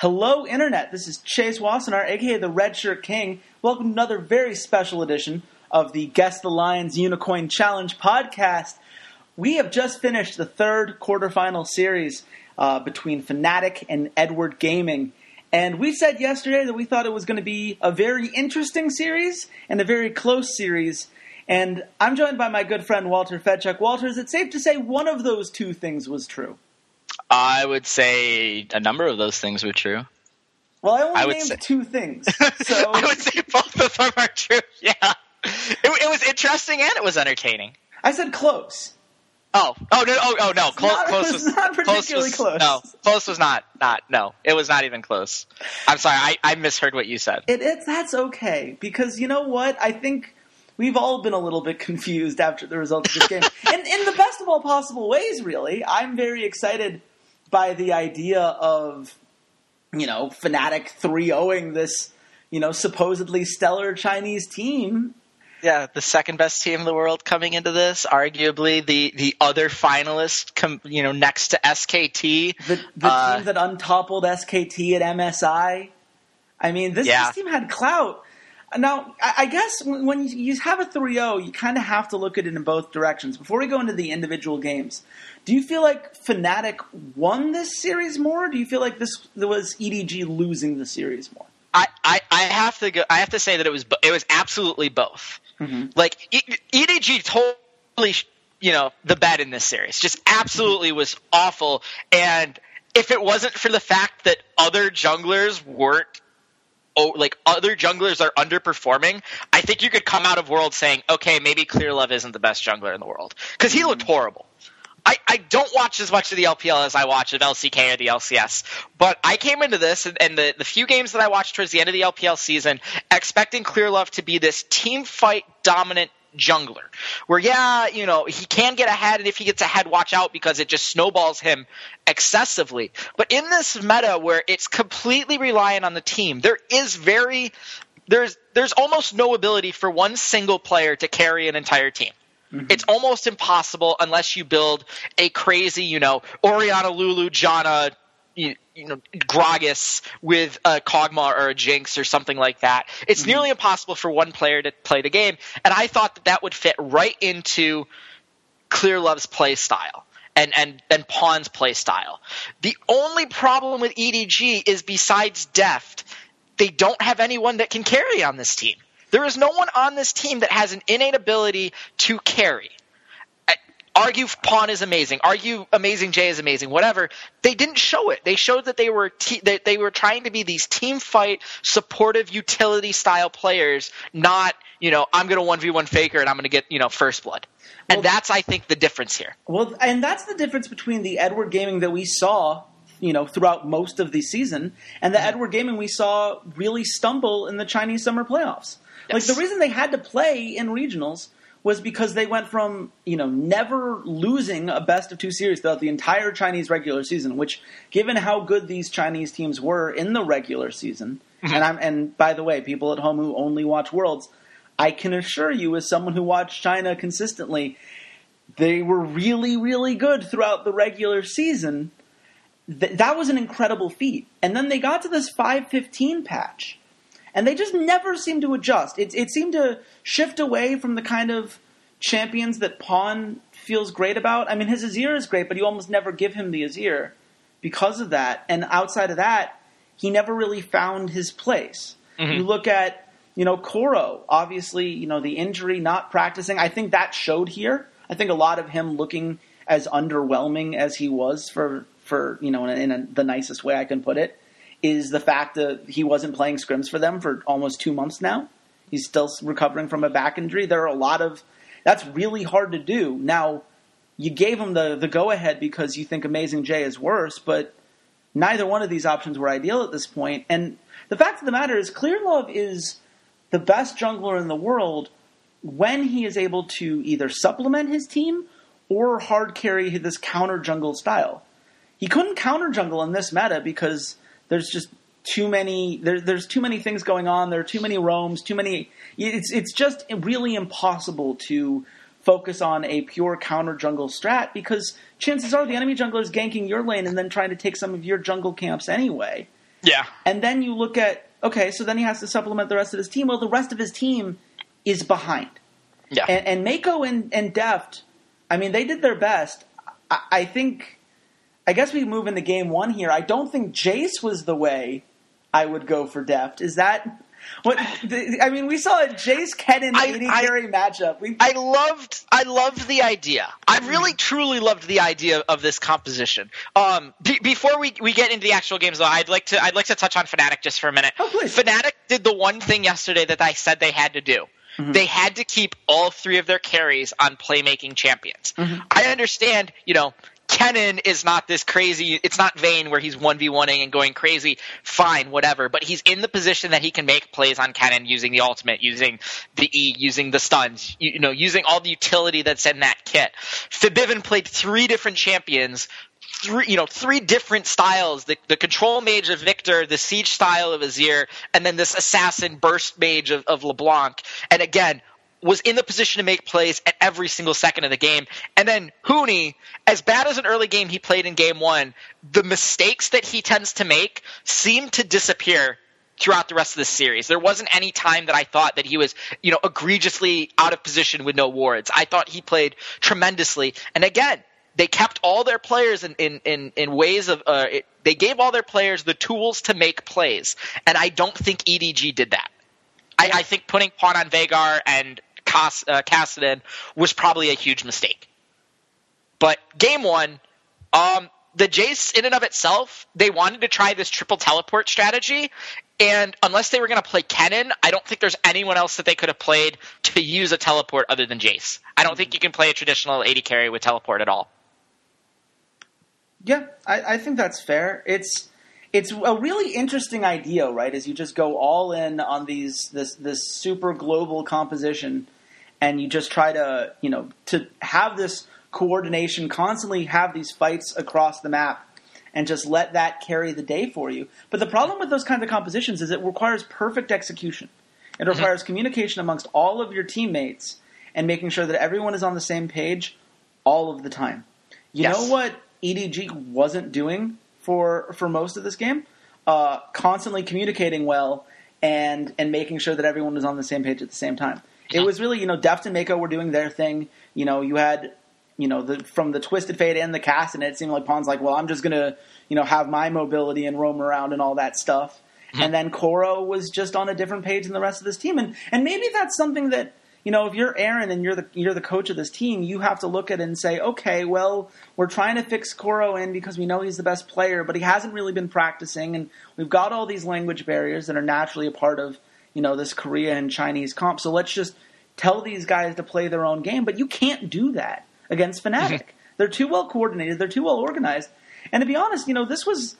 Hello, Internet. This is Chase Wassenaar, aka the Red Shirt King. Welcome to another very special edition of the Guess the Lions Unicorn Challenge podcast. We have just finished the third quarterfinal series uh, between Fnatic and Edward Gaming. And we said yesterday that we thought it was going to be a very interesting series and a very close series. And I'm joined by my good friend Walter Fedchuk. Walter, is it safe to say one of those two things was true? I would say a number of those things were true. Well, I only I would named say- two things. So I would say both of them are true. Yeah, it, it was interesting and it was entertaining. I said close. Oh, oh no, oh, oh no, Clo- not- close it's was not particularly was, close. No, close was not. Not no, it was not even close. I'm sorry, I, I misheard what you said. It, it that's okay because you know what? I think we've all been a little bit confused after the results of this game, and in the best of all possible ways. Really, I'm very excited by the idea of you know Fnatic 3-0ing this you know supposedly stellar Chinese team. Yeah, the second best team in the world coming into this, arguably the the other finalist, com, you know, next to SKT. The the Uh, team that untoppled SKT at MSI. I mean, this, Yeah. this team had clout. Now, I, guess when, you have a 3-0, you kind of have to look at it in both directions. Before we go into the individual games, do you feel like Fnatic won this series more? Or do you feel like this was EDG losing the series more? I, I, I have to go. I have to say that it was it was absolutely both. Mm-hmm. Like E- EDG totally, you know, the bad in this series. Just absolutely mm-hmm. was awful. And if it wasn't for the fact that other junglers weren't. Oh, like other junglers are underperforming. I think you could come out of World saying, okay, maybe Clear Love isn't the best jungler in the world because he looked mm-hmm. horrible. I, I don't watch as much of the LPL as I watch of LCK or the LCS, but I came into this and, and the, the few games that I watched towards the end of the LPL season expecting Clear Love to be this team fight dominant jungler. Where, yeah, you know, he can get ahead, and if he gets ahead, watch out because it just snowballs him excessively. But in this meta where it's completely reliant on the team, there is very there's there's almost no ability for one single player to carry an entire team. Mm-hmm. It's almost impossible unless you build a crazy, you know, Orianna, Lulu, Janna, you, know, Gragas with a Kog'Maw or a Jinx or something like that. It's mm-hmm. nearly impossible for one player to play the game, and I thought that that would fit right into Clear Love's play style. And, and and Pawn's play style. The only problem with EDG is besides Deft, they don't have anyone that can carry on this team. There is no one on this team that has an innate ability to carry. Argue Pawn is amazing. Argue Amazing J is amazing. Whatever. They didn't show it. They showed that they were te- that they were trying to be these team fight, supportive, utility style players. Not you know I'm going to one v one Faker and I'm going to get you know first blood. Well- and that's I think the difference here. Well, and that's the difference between the Edward Gaming that we saw, you know, throughout most of the season, and the mm-hmm. Edward Gaming we saw really stumble in the Chinese Summer Playoffs. Like the reason they had to play in regionals was because they went from you know never losing a best of two series throughout the entire Chinese regular season. Which, given how good these Chinese teams were in the regular season, mm-hmm. and I'm and by the way, people at home who only watch Worlds. I can assure you, as someone who watched China consistently, they were really, really good throughout the regular season. Th- that was an incredible feat. And then they got to this 515 patch, and they just never seem to adjust. It, it seemed to shift away from the kind of champions that Pawn feels great about. I mean, his Azir is great, but you almost never give him the Azir because of that. And outside of that, he never really found his place. Mm-hmm. You look at, you know, Koro, obviously, you know, the injury, not practicing. I think that showed here. I think a lot of him looking as underwhelming as he was for, for you know, in, a, in a, the nicest way I can put it, is the fact that he wasn't playing scrims for them for almost two months now. He's still recovering from a back injury. There are a lot of that's really hard to do. Now, you gave him the the go ahead because you think Amazing J is worse, but neither one of these options were ideal at this point. And the fact of the matter is, Clear Love is the best jungler in the world when he is able to either supplement his team or hard carry this counter jungle style. He couldn't counter jungle in this meta because there's just too many there, there's too many things going on. There are too many roams, too many. It's it's just really impossible to focus on a pure counter jungle strat because chances are the enemy jungler is ganking your lane and then trying to take some of your jungle camps anyway. Yeah. And then you look at okay, so then he has to supplement the rest of his team. Well, the rest of his team is behind. Yeah. And, and Meiko and, and Deft, I mean, they did their best. I, I think, I guess we move into game one here. I don't think Jace was the way I would go for Deft. Is that what? I mean, we saw a Jace AD I- carry matchup. We, I loved I loved the idea. I hmm. really truly loved the idea of this composition. Um, be, before we, we get into the actual games though, I'd like to I'd like to touch on Fnatic just for a minute. Oh, please. Fnatic did the one thing yesterday that I said they had to do. Mm-hmm. They had to keep all three of their carries on playmaking champions. Mm-hmm. I understand, you know, Kennen is not this crazy. It's not Vayne where he's one v oneing and going crazy. Fine, whatever. But he's in the position that he can make plays on Kennen using the ultimate, using the E, using the stuns, you, you know, using all the utility that's in that kit. Febiven played three different champions. Three, you know, three different styles: the, the control mage of Viktor, the siege style of Azir, and then this assassin burst mage of, of LeBlanc. And again, was in the position to make plays at every single second of the game. And then Huni, as bad as an early game he played in game one, the mistakes that he tends to make seem to disappear throughout the rest of the series. There wasn't any time that I thought that he was, you know, egregiously out of position with no wards. I thought he played tremendously. And again, they kept all their players in, in, in, in ways of, uh, it, they gave all their players the tools to make plays. And I don't think EDG did that. I, I think putting Pawn on Veigar and Cas, uh, was probably a huge mistake. But game one, um, the Jace in and of itself, they wanted to try this triple teleport strategy, and unless they were going to play Kennen, I don't think there's anyone else that they could have played to use a teleport other than Jace. I don't think you can play a traditional AD carry with teleport at all. Yeah, I, I think that's fair. It's it's a really interesting idea, right? As you just go all in on these this this super global composition, and you just try to you know to have this coordination, constantly have these fights across the map, and just let that carry the day for you. But the problem with those kinds of compositions is it requires perfect execution. It requires communication amongst all of your teammates and making sure that everyone is on the same page all of the time. You Yes. know what EDG wasn't doing for for most of this game? Uh, constantly communicating well and and making sure that everyone was on the same page at the same time. It was really, you know, Deft and Meiko were doing their thing. You know, you had, you know, the from the Twisted Fate and the cast, and it seemed like Pawn's like, well, I'm just gonna, you know, have my mobility and roam around and all that stuff. Mm-hmm. And then Koro was just on a different page than the rest of this team, and and maybe that's something that you know, if you're Aaron and you're the you're the coach of this team, you have to look at it and say, okay, well, we're trying to fix Koro in because we know he's the best player, but he hasn't really been practicing, and we've got all these language barriers that are naturally a part of you know this Korea and Chinese comp. So let's just tell these guys to play their own game, but you can't do that against Fnatic. Mm-hmm. they're too well coordinated, they're too well organized, and to be honest, you know, this was,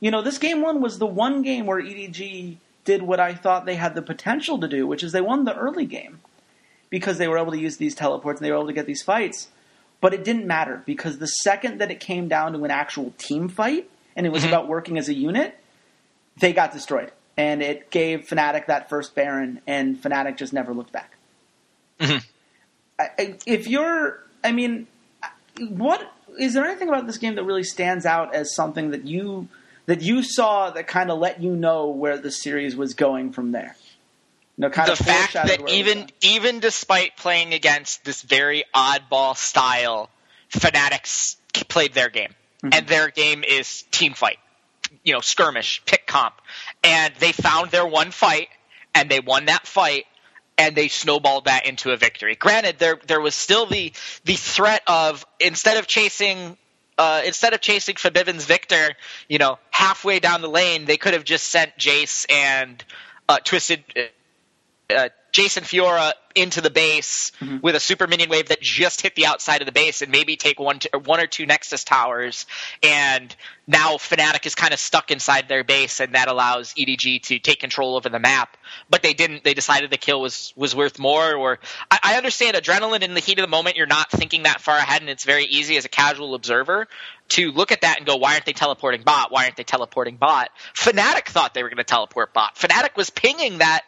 you know, this game one was the one game where EDG did what I thought they had the potential to do, which is they won the early game because they were able to use these teleports and they were able to get these fights. But it didn't matter because the second that it came down to an actual team fight and it was mm-hmm. about working as a unit, they got destroyed. And it gave Fnatic that first Baron, and Fnatic just never looked back. I, I, if you're, I mean, what is there anything about this game that really stands out as something that you that you saw that kind of let you know where the series was going from there? You know, kind the of fact that where it was even even despite playing against this very oddball style, Fanatics played their game, Mm-hmm. and their game is team fight, you know, skirmish, pick comp, and they found their one fight, and they won that fight, and they snowballed that into a victory. Granted, there there was still the the threat of instead of chasing. Uh, instead of chasing Febiven's Viktor, you know, halfway down the lane, they could have just sent Jace and uh, Twisted uh, Jason Fiora into the base mm-hmm. with a super minion wave that just hit the outside of the base and maybe take one, to, or one or two Nexus towers. And now Fnatic is kind of stuck inside their base, and that allows EDG to take control over the map. But they didn't. They decided the kill was was worth more. Or I, I understand adrenaline in the heat of the moment. You're not thinking that far ahead, and it's very easy as a casual observer to look at that and go, "Why aren't they teleporting bot? Why aren't they teleporting bot?" Fnatic thought they were going to teleport bot. Fnatic was pinging that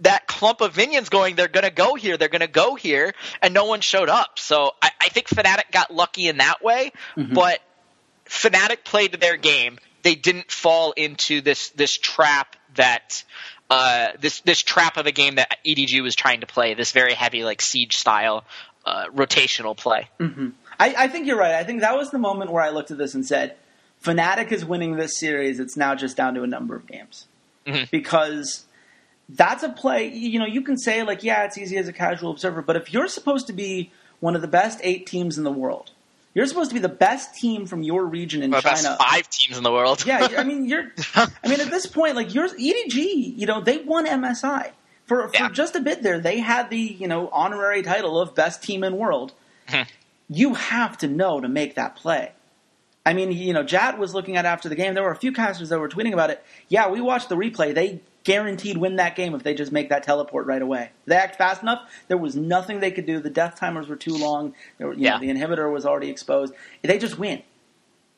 that clump of minions going, they're going to go here, they're going to go here, and no one showed up. So I, I think Fnatic got lucky in that way, but Fnatic played their game. they didn't fall into this this trap that uh, this this trap of a game that EDG was trying to play. This very heavy like siege style uh, rotational play. Mm-hmm. I, I think you're right. I think that was the moment where I looked at this and said, Fnatic is winning this series. It's now just down to a number of games Mm-hmm. because that's a play. You know, you can say like, yeah, it's easy as a casual observer, but if you're supposed to be one of the best eight teams in the world, you're supposed to be the best team from your region in The China. best five teams in the world. yeah, I mean, you're. I mean, at this point, like yours, EDG, you know, they won MSI for for Yeah. just a bit there. They had the you know honorary title of best team in world. Mhm. you have to know to make that play. I mean, you know, Jat was looking at after the game. There were a few casters that were tweeting about it. Yeah, we watched the replay. They guaranteed win that game if they just make that teleport right away. They act fast enough. There was nothing they could do. The death timers were too long. Were, you Yeah. know, the inhibitor was already exposed. They just win,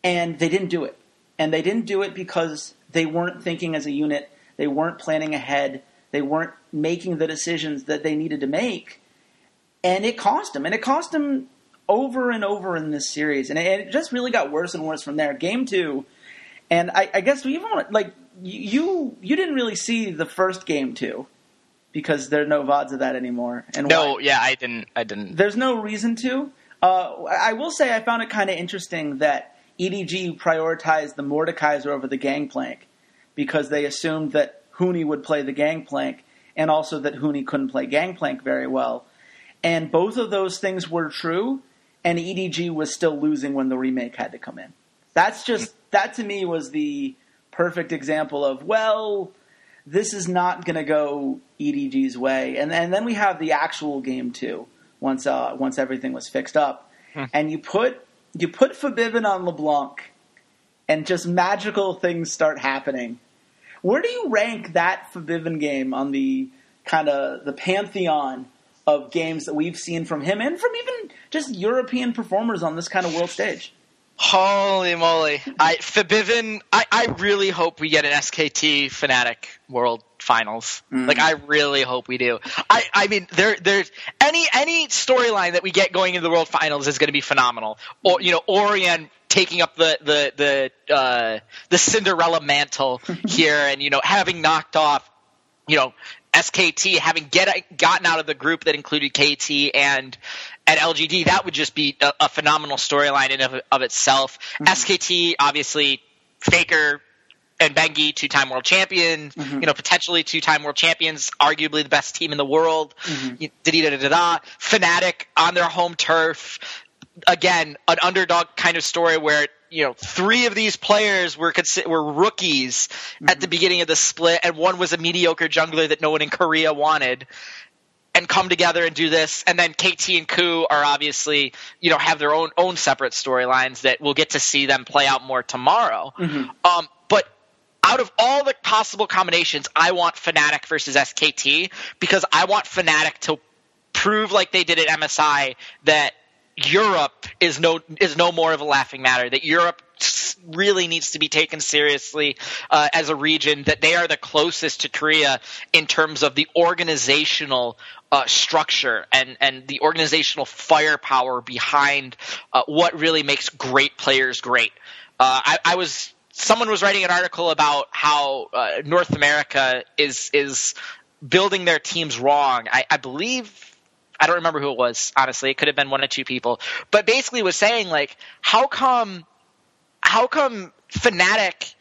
and they didn't do it. And they didn't do it because they weren't thinking as a unit. They weren't planning ahead. They weren't making the decisions that they needed to make, and it cost them. And it cost them over and over in this series, and it, and it just really got worse and worse from there. Game two, and I, I guess we even want like you you didn't really see the first game too, because there are no vods of that anymore. And No, why? yeah, I didn't. I didn't. there's no reason to. Uh, I will say I found it kind of interesting that EDG prioritized the Mordekaiser over the Gangplank because they assumed that Huni would play the Gangplank and also that Huni couldn't play Gangplank very well. And both of those things were true, and EDG was still losing when the remake had to come in. That's just, that to me was the perfect example of, well, this is not going to go EDG's way. And, and then we have the actual game too. Once uh, once everything was fixed up, and you put you put Febiven on LeBlanc, and just magical things start happening. Where do you rank that Febiven game on the kind of the pantheon of games that we've seen from him and from even just European performers on this kind of world stage? Holy moly! I Febiven. I, I really hope we get an SKT Fnatic World Finals. Like I really hope we do. I I mean there there's any any storyline that we get going into the World Finals is going to be phenomenal. Or you know Origen taking up the the the uh, the Cinderella mantle here, and you know having knocked off you know SKT having get gotten out of the group that included KT and and LGD, that would just be a, a phenomenal storyline in of, of itself. Mm-hmm. SKT, obviously, Faker and Bengi, two-time world champions. Mm-hmm. You know, potentially two-time world champions, arguably the best team in the world. Mm-hmm. Da da da da da. Fnatic on their home turf. Again, an underdog kind of story where you know three of these players were consi- were rookies at the beginning of the split, and one was a mediocre jungler that no one in Korea wanted and come together and do this. And then KT and Ku are obviously, you know, have their own own separate storylines that we'll get to see them play out more tomorrow. Um, but out of all the possible combinations, I want Fnatic versus SKT because I want Fnatic to prove like they did at MSI that Europe is no is no more of a laughing matter. That Europe really needs to be taken seriously uh, as a region. That they are the closest to Korea in terms of the organizational uh, structure and and the organizational firepower behind uh, what really makes great players great. Uh, I, I was someone was writing an article about how uh, North America is is building their teams wrong. I, I believe I don't remember who it was, honestly. It could have been one or two people. But basically was saying like, how come how come Fnatic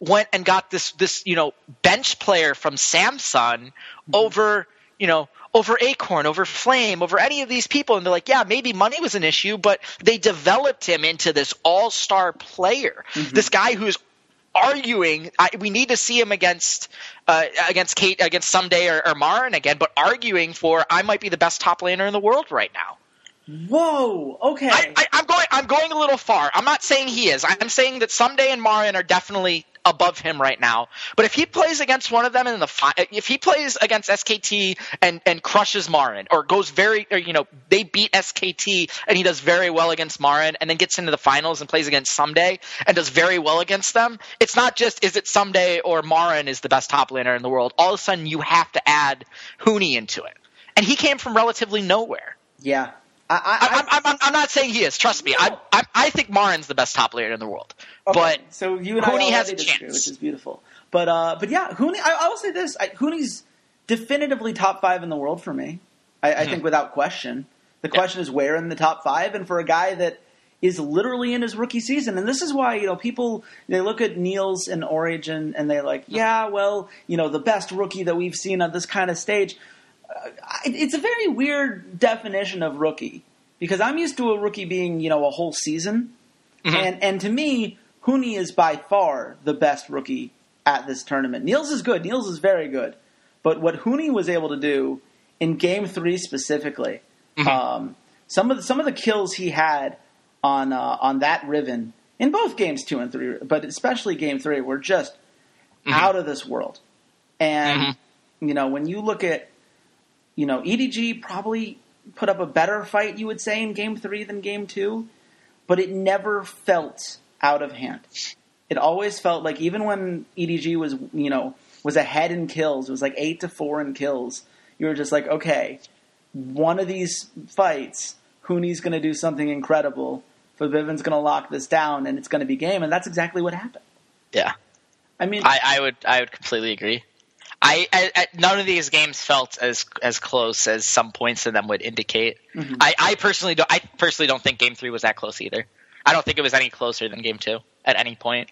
went and got this this, you know, bench player from Samsung over, you know, over Acorn, over Flame, over any of these people, and they're like, yeah, maybe money was an issue, but they developed him into this all-star player, this guy who's arguing. I, we need to see him against uh, against Kate against Ssumday or, or Marin again, but arguing for I might be the best top laner in the world right now. Whoa. Okay. I, I, I'm going. I'm going a little far. I'm not saying he is. I'm saying that Ssumday and Marin are definitely above him right now. But if he plays against one of them in the fi- if he plays against SKT and and crushes Marin or goes very or you know they beat SKT and he does very well against Marin and then gets into the finals and plays against Ssumday and does very well against them, it's not just is it Ssumday or Marin is the best top laner in the world. All of a sudden you have to add Huni into it. And he came from relatively nowhere. Yeah. I, I, am not saying he is. Trust me. No. I, I, I think Marin's the best top laner in the world. Okay, but so you and I has a disagree, which is beautiful. But uh, but yeah, Huni. I, I will say this: I, Huni's definitively top five in the world for me. I, I mm-hmm. think without question. The yeah. question is where in the top five, and for a guy that is literally in his rookie season. And this is why, you know, people, they look at Niels and Origen and they're like, yeah, well, you know, the best rookie that we've seen on this kind of stage. It's a very weird definition of rookie because I'm used to a rookie being, you know, a whole season. Mm-hmm. And, and to me, Huni is by far the best rookie at this tournament. Niels is good. Niels is very good. But what Huni was able to do in game three specifically, mm-hmm. um, some of the, some of the kills he had on uh, on that Riven in both games two and three, but especially game three, were just mm-hmm. out of this world. And mm-hmm. you know, when you look at you know, EDG probably put up a better fight, you would say, in game three than game two, but it never felt out of hand. It always felt like even when EDG was, you know, was ahead in kills, it was like eight to four in kills. You were just like, okay, one of these fights, Huni's going to do something incredible, Febiven's going to lock this down and it's going to be game, and that's exactly what happened. Yeah, I mean, I, I would I would completely agree. I, I, none of these games felt as as close as some points in them would indicate. Mm-hmm. I, I personally don't I personally don't think Game Three was that close either. I don't think it was any closer than Game Two at any point.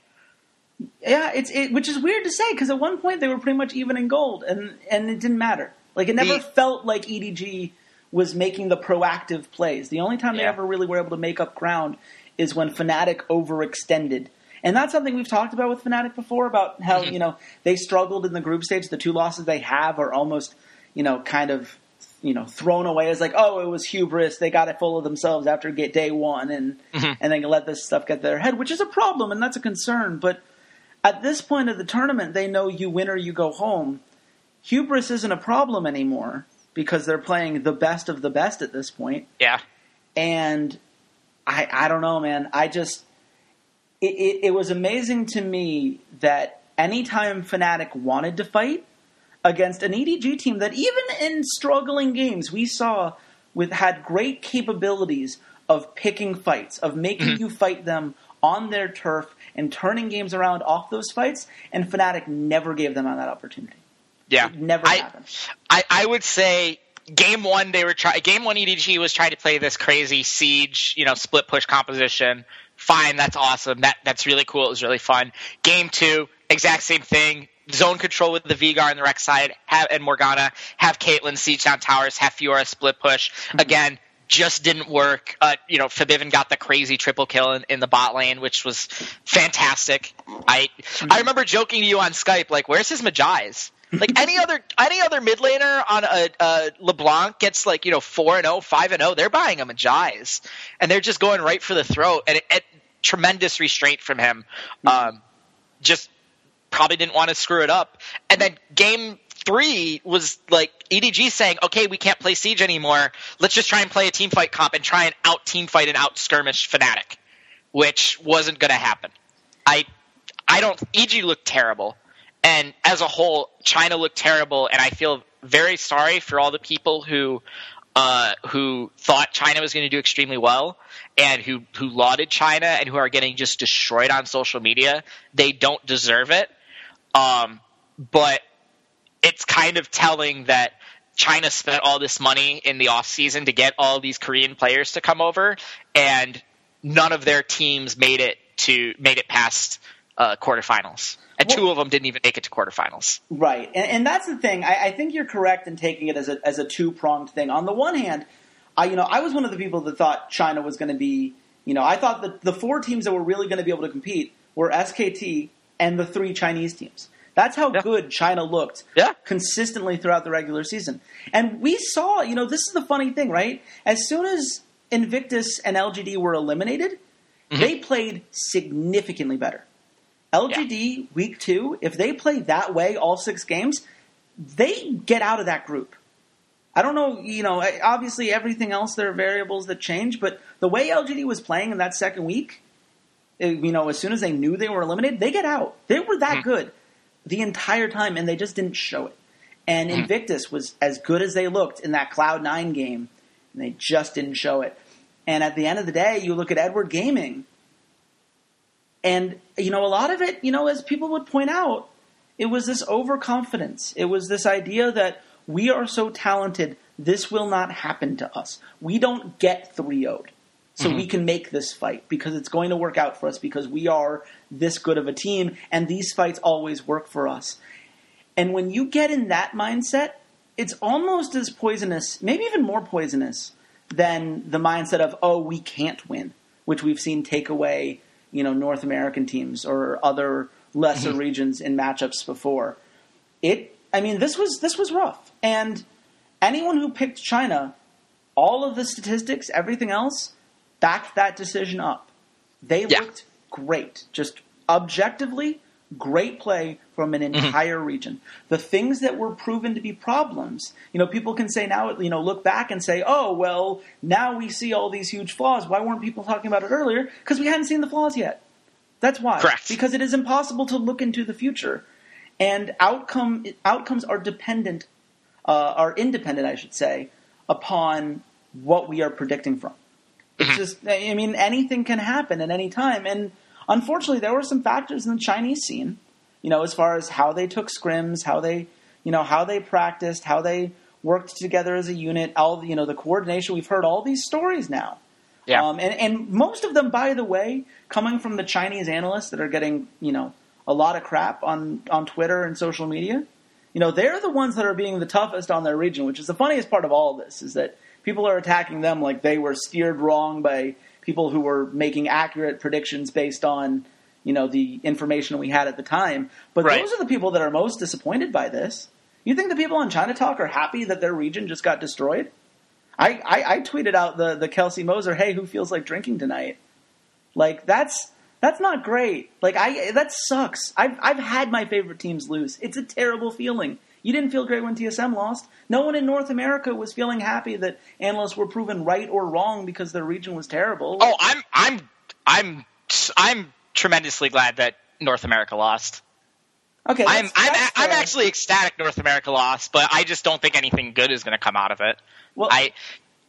Yeah, it's it, which is weird to say because at one point they were pretty much even in gold, and and it didn't matter. Like it never the, felt like EDG was making the proactive plays. The only time yeah. they ever really were able to make up ground is when Fnatic overextended. And that's something we've talked about with Fnatic before about how, mm-hmm. you know, they struggled in the group stage. The two losses they have are almost, you know, kind of, you know, thrown away as like, oh, it was hubris. They got it full of themselves after get day one and, mm-hmm. and then let this stuff get to their head, which is a problem and that's a concern. But at this point of the tournament, they know you win or you go home. Hubris isn't a problem anymore because they're playing the best of the best at this point. Yeah. And I I don't know, man. I just it, it, it was amazing to me that anytime Fnatic wanted to fight against an EDG team that even in struggling games we saw with had great capabilities of picking fights, of making mm-hmm. you fight them on their turf and turning games around off those fights, and Fnatic never gave them that opportunity. Yeah, it never I, happened. I, I would say game one they were trying. Game one EDG was trying to play this crazy siege, you know, split push composition. Fine, that's awesome. That that's really cool. It was really fun. Game two, exact same thing. Zone control with the Veigar and the Rek'Sai have, and Morgana. Have Caitlyn siege down towers. Have Fiora split push. Mm-hmm. Again, just didn't work. Uh, you know, Febiven got the crazy triple kill in, in, the bot lane, which was fantastic. I mm-hmm. I remember joking to you on Skype, like, "Where's his Mejai's?" Like any other any other mid laner on a, a LeBlanc gets like you know four and 0, 5 and zero, oh, they're buying him a Jais, and they're just going right for the throat, and it, it, tremendous restraint from him. Um, just probably didn't want to screw it up, and then game three was like EDG saying, "Okay, we can't play Siege anymore. Let's just try and play a team fight comp and try and out team fight and out skirmish Fnatic," which wasn't going to happen. I I don't. EG looked terrible. And as a whole, China looked terrible, and I feel very sorry for all the people who uh, who thought China was going to do extremely well and who who lauded China and who are getting just destroyed on social media. They don't deserve it. Um, but it's kind of telling that China spent all this money in the off season to get all these Korean players to come over, and none of their teams made it to made it past uh, quarterfinals and well, two of them didn't even make it to quarterfinals. Right, and, and that's the thing. I, I, think you're correct in taking it as a as a two pronged thing. On the one hand, I you know I was one of the people that thought China was going to be you know I thought that the four teams that were really going to be able to compete were SKT and the three Chinese teams. That's how yeah. good China looked yeah. consistently throughout the regular season. And we saw, you know, this is the funny thing, right? As soon as Invictus and LGD were eliminated, mm-hmm. they played significantly better. LGD yeah. week two, if they play that way all six games, they get out of that group. I don't know, you know, obviously everything else there are variables that change, but the way LGD was playing in that second week, eh, you know, as soon as they knew they were eliminated, they get out. They were that mm. good the entire time, and they just didn't show it. And mm. Invictus was as good as they looked in that Cloud Nine game. and they just didn't show it. And at the end of the day, you look at Edward Gaming, and you know a lot of it, you know, as people would point out, it was this overconfidence. It was this idea that we are so talented, this will not happen to us. We don't get 3 0 so mm-hmm. we can make this fight because it's going to work out for us because we are this good of a team and these fights always work for us. And when you get in that mindset, it's almost as poisonous, maybe even more poisonous than the mindset of oh we can't win, which we've seen take away, you know, North American teams or other lesser mm-hmm. regions in matchups before. It I mean this was this was rough. And anyone who picked China, all of the statistics, everything else backed that decision up. They yeah. looked great. Just objectively, great play from an mm-hmm. entire mm-hmm. region. The things that were proven to be problems, you know, people can say now, you know, look back and say, oh, well, now we see all these huge flaws. Why weren't people talking about it earlier? Because we hadn't seen the flaws yet. That's why. Correct. Because it is impossible to look into the future. And outcome outcomes are dependent, uh, are independent, I should say, upon what we are predicting from. It's mm-hmm. just, I mean, anything can happen at any time. And unfortunately, there were some factors in the Chinese scene, you know, as far as how they took scrims, how they, you know, how they practiced, how they worked together as a unit, all the, you know, the coordination. We've heard all these stories now. Yeah. Um, and, and most of them, by the way, coming from the Chinese analysts that are getting, you know, a lot of crap on, on Twitter and social media. You know, they're the ones that are being the toughest on their region, which is the funniest part of all of this, is that people are attacking them like they were steered wrong by people who were making accurate predictions based on you know the information we had at the time. But right. those are the people that are most disappointed by this. You think the people on China Talk are happy that their region just got destroyed? I, I, I tweeted out the the Kelsey Moser, hey, who feels like drinking tonight? Like that's that's not great. Like I that sucks. I've I've had my favorite teams lose. It's a terrible feeling. You didn't feel great when TSM lost. No one in North America was feeling happy that analysts were proven right or wrong because their region was terrible. Oh, I'm I'm I'm I'm tremendously glad that North America lost. Okay, I'm I'm, I'm actually ecstatic North America lost, but I just don't think anything good is going to come out of it. Well, I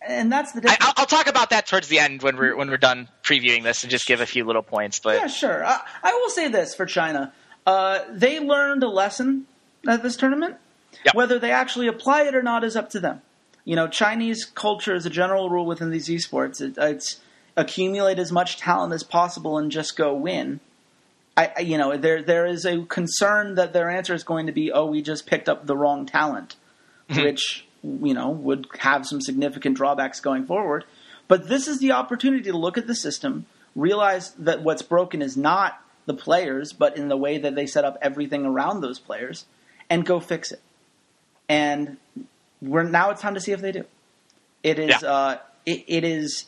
and that's the difference. I, will talk about that towards the end when we're when we're done previewing this and just give a few little points. But yeah, sure. I, I will say this for China, uh, they learned a lesson at this tournament. Yep. Whether they actually apply it or not is up to them. You know, Chinese culture is a general rule within these esports. It, it's accumulate as much talent as possible and just go win. I, you know, there there is a concern that their answer is going to be, oh, we just picked up the wrong talent, mm-hmm. which you know would have some significant drawbacks going forward. But this is the opportunity to look at the system, realize that what's broken is not the players, but in the way that they set up everything around those players, and go fix it and we're now it's time to see if they do. It is yeah. uh, it, it is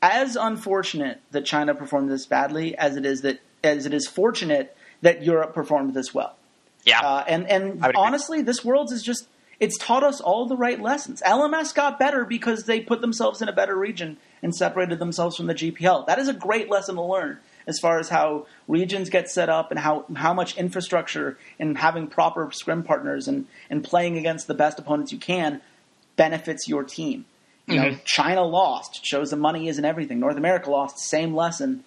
as unfortunate that China performed this badly as it is that as it is fortunate that Europe performed this well. Yeah, uh, and and honestly, this world is just it's taught us all the right lessons. LMS got better because they put themselves in a better region and separated themselves from the GPL. That is a great lesson to learn as far as how regions get set up and how, how much infrastructure and having proper scrim partners and, and playing against the best opponents you can benefits your team. You mm-hmm. know, China lost, shows the money isn't everything. North America lost, same lesson.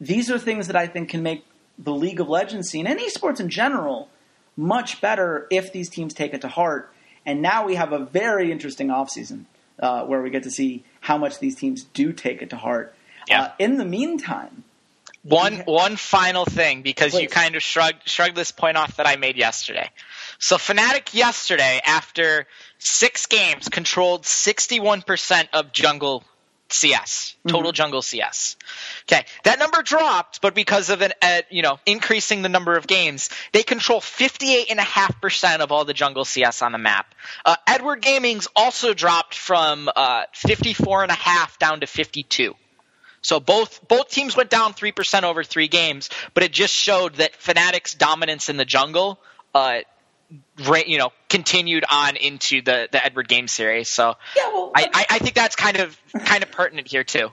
These are things that I think can make the League of Legends scene and esports in general much better if these teams take it to heart. And now we have a very interesting offseason uh, where we get to see how much these teams do take it to heart. Yeah. Uh, in the meantime, one one final thing because Please. you kind of shrugged shrugged this point off that I made yesterday. So Fnatic yesterday, after six games, controlled sixty one percent of jungle CS, total mm-hmm. jungle CS. Okay, that number dropped, but because of an uh, you know increasing the number of games, they control fifty eight and a half percent of all the jungle CS on the map. Uh, Edward Gaming's also dropped from uh, fifty four and a half down to fifty two. So both both teams went down three percent over three games, but it just showed that Fnatic's dominance in the jungle, uh, you know, continued on into the, the Edward game series. So yeah, well, I, I, think that's kind of kind of pertinent here too.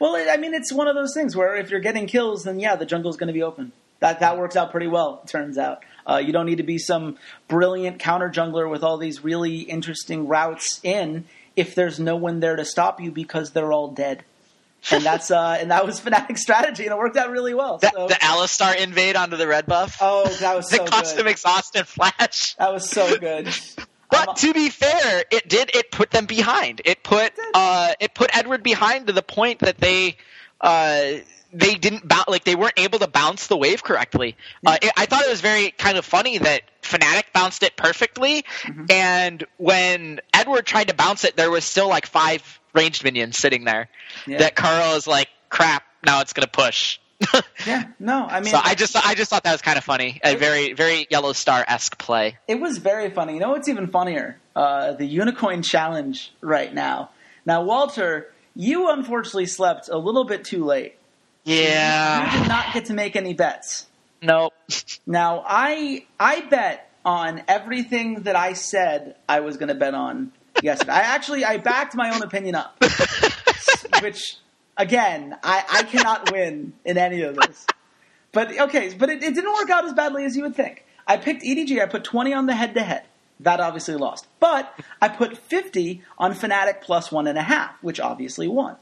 Well, I mean, it's one of those things where if you're getting kills, then yeah, the jungle is going to be open. That that works out pretty well. It turns out. Uh, you don't need to be some brilliant counter jungler with all these really interesting routes in if there's no one there to stop you because they're all dead. And that's uh, and that was Fnatic's strategy, and it worked out really well. The, so. the Alistar invade onto the red buff. Oh, that was the so custom good. exhaust and flash. That was so good. But Um, to be fair, it did it put them behind. It put uh, it put Edward behind to the point that they uh, they didn't bounce like they weren't able to bounce the wave correctly. Uh, it, I thought it was very kind of funny that Fnatic bounced it perfectly, Mm-hmm. and when Edward tried to bounce it, there was still like five ranged minions sitting there. Yeah. That Carl is like, crap, now it's gonna push. yeah, no, I mean, so I just I just thought that was kind of funny, a very very Yellow Star esque play. It was very funny. You know what's even funnier? Uh, the Unicorn Challenge right now. Now, Walter, you unfortunately slept a little bit too late. You did not get to make any bets. Nope. Now, I I bet on everything that I said I was going to bet on yesterday. I actually I backed my own opinion up, which again I, I cannot win in any of this. But okay, but it, it didn't work out as badly as you would think. I picked EDG. I put twenty on the head to head. That obviously lost. But I put fifty on Fnatic plus one and a half, which obviously won.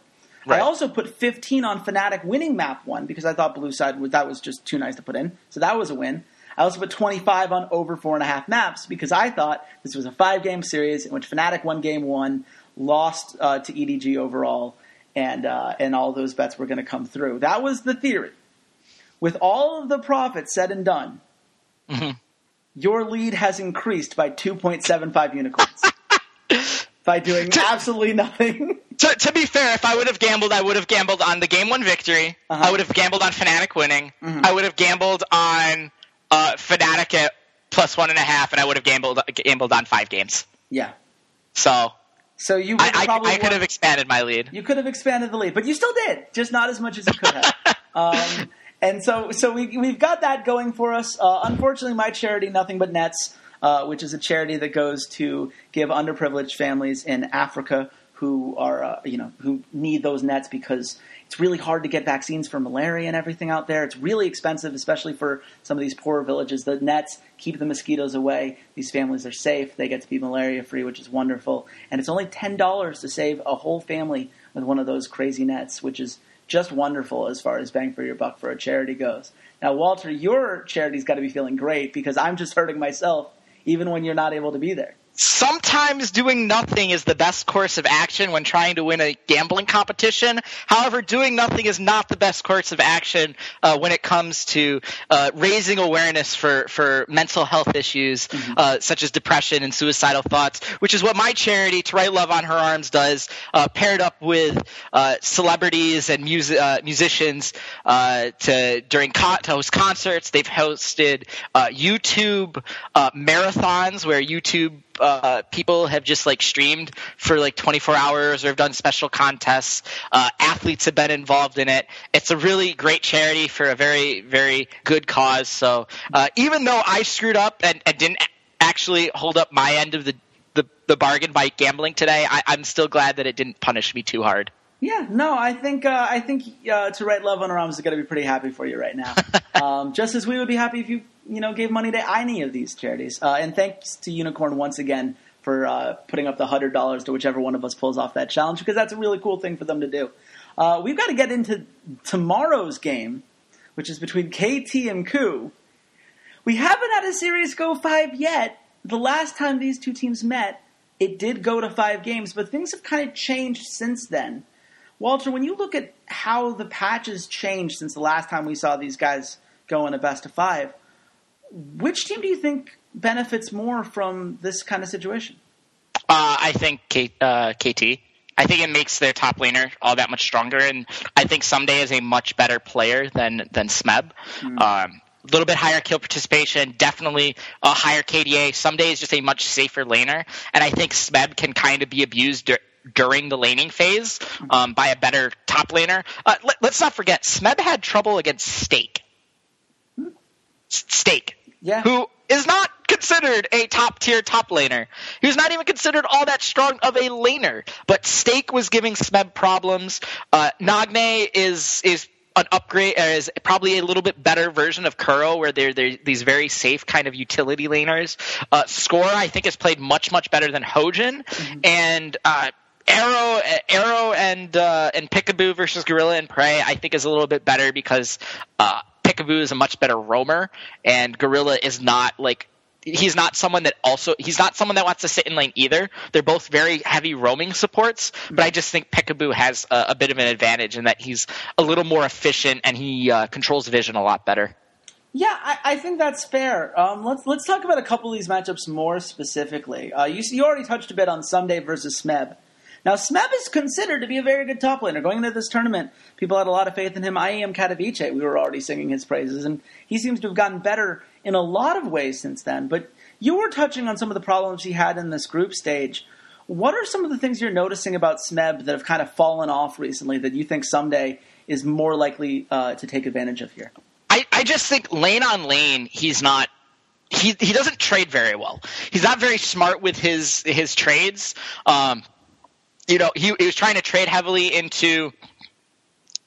Right. I also put 15 on Fnatic winning map one because I thought blue side would, that was just too nice to put in. So that was a win. I also put 25 on over four and a half maps because I thought this was a five game series in which Fnatic won game one, lost uh, to EDG overall, and uh, and all those bets were going to come through. That was the theory. With all of the profits said and done, Mhm. your lead has increased by 2.75 unicorns by doing absolutely nothing. To, to be fair, if I would have gambled, I would have gambled on the game one victory. Uh-huh. I would have gambled on Fnatic winning. Mhm. I would have gambled on uh, Fnatic at plus one and a half, and I would have gambled gambled on five games. yeah. So So you would I, I, I could won- have expanded my lead. You could have expanded the lead, but you still did, just not as much as you could have. um, and so, so we, we've got that going for us. Uh, unfortunately, my charity, Nothing But Nets, uh, which is a charity that goes to give underprivileged families in Africa who are, uh, you know, who need those nets because it's really hard to get vaccines for malaria and everything out there. It's really expensive, especially for some of these poorer villages. The nets keep the mosquitoes away. These families are safe. They get to be malaria free, which is wonderful. And it's only ten dollars to save a whole family with one of those crazy nets, which is just wonderful as far as bang for your buck for a charity goes. Now, Walter, your charity's got to be feeling great because I'm just hurting myself, even when you're not able to be there. Sometimes doing nothing is the best course of action when trying to win a gambling competition. However, doing nothing is not the best course of action uh, when it comes to uh, raising awareness for, for mental health issues uh, such as depression and suicidal thoughts, which is what my charity, To Write Love on Her Arms, does, uh, paired up with uh, celebrities and music, uh, musicians uh, to during con- to host concerts. They've hosted uh, YouTube uh, marathons where YouTube uh, people have just like streamed for like 24 hours or have done special contests. Uh, athletes have been involved in it. It's a really great charity for a very, very good cause. So uh, even though I screwed up and, and didn't actually hold up my end of the, the, the bargain by gambling today, I, I'm still glad that it didn't punish me too hard. Yeah, no, I think uh, I think uh, to write love on her arms is going to be pretty happy for you right now. um, just as we would be happy if you you know gave money to any of these charities. Uh, and thanks to Unicorn once again for uh, putting up the hundred dollars to whichever one of us pulls off that challenge because that's a really cool thing for them to do. Uh, we've got to get into tomorrow's game, which is between KT and Ku. We haven't had a series go five yet. The last time these two teams met, it did go to five games, but things have kind of changed since then. Walter, when you look at how the patches changed since the last time we saw these guys go in a best of five, which team do you think benefits more from this kind of situation? Uh, I think K, uh, KT. I think it makes their top laner all that much stronger, and I think Ssumday is a much better player than than Smeb. Um, a little bit higher kill participation, definitely a higher KDA. Ssumday is just a much safer laner, and I think Smeb can kind of be abused dur- during the laning phase um, by a better top laner. Uh, let, let's not forget, Smeb had trouble against Stake. Stake, Yeah. who is not considered a top tier top laner. He was not even considered all that strong of a laner. But Stake was giving Smeb problems. Uh, Nagne is is an upgrade, is probably a little bit better version of Kuro, where they're, they're these very safe kind of utility laners. Uh, Score, I think, has played much much better than Hojin, and uh, Arrow, Arrow, and uh, and Piccaboo versus Gorilla and PraY, I think is a little bit better because uh, Piccaboo is a much better roamer, and Gorilla is not like he's not someone that also he's not someone that wants to sit in lane either. They're both very heavy roaming supports, but I just think Piccaboo has a, a bit of an advantage in that he's a little more efficient and he uh, controls vision a lot better. Yeah, I, I think that's fair. Um, let's let's talk about a couple of these matchups more specifically. Uh, you you already touched a bit on Ssumday versus Smeb. Now, Smeb is considered to be a very good top laner. Going into this tournament, people had a lot of faith in him. IEM Katowice. We were already singing his praises, and he seems to have gotten better in a lot of ways since then. But you were touching on some of the problems he had in this group stage. What are some of the things you're noticing about Smeb that have kind of fallen off recently that you think Ssumday is more likely uh, to take advantage of here? I, I just think lane on lane, he's not he he doesn't trade very well. He's not very smart with his his trades. Um, you know, he, he was trying to trade heavily into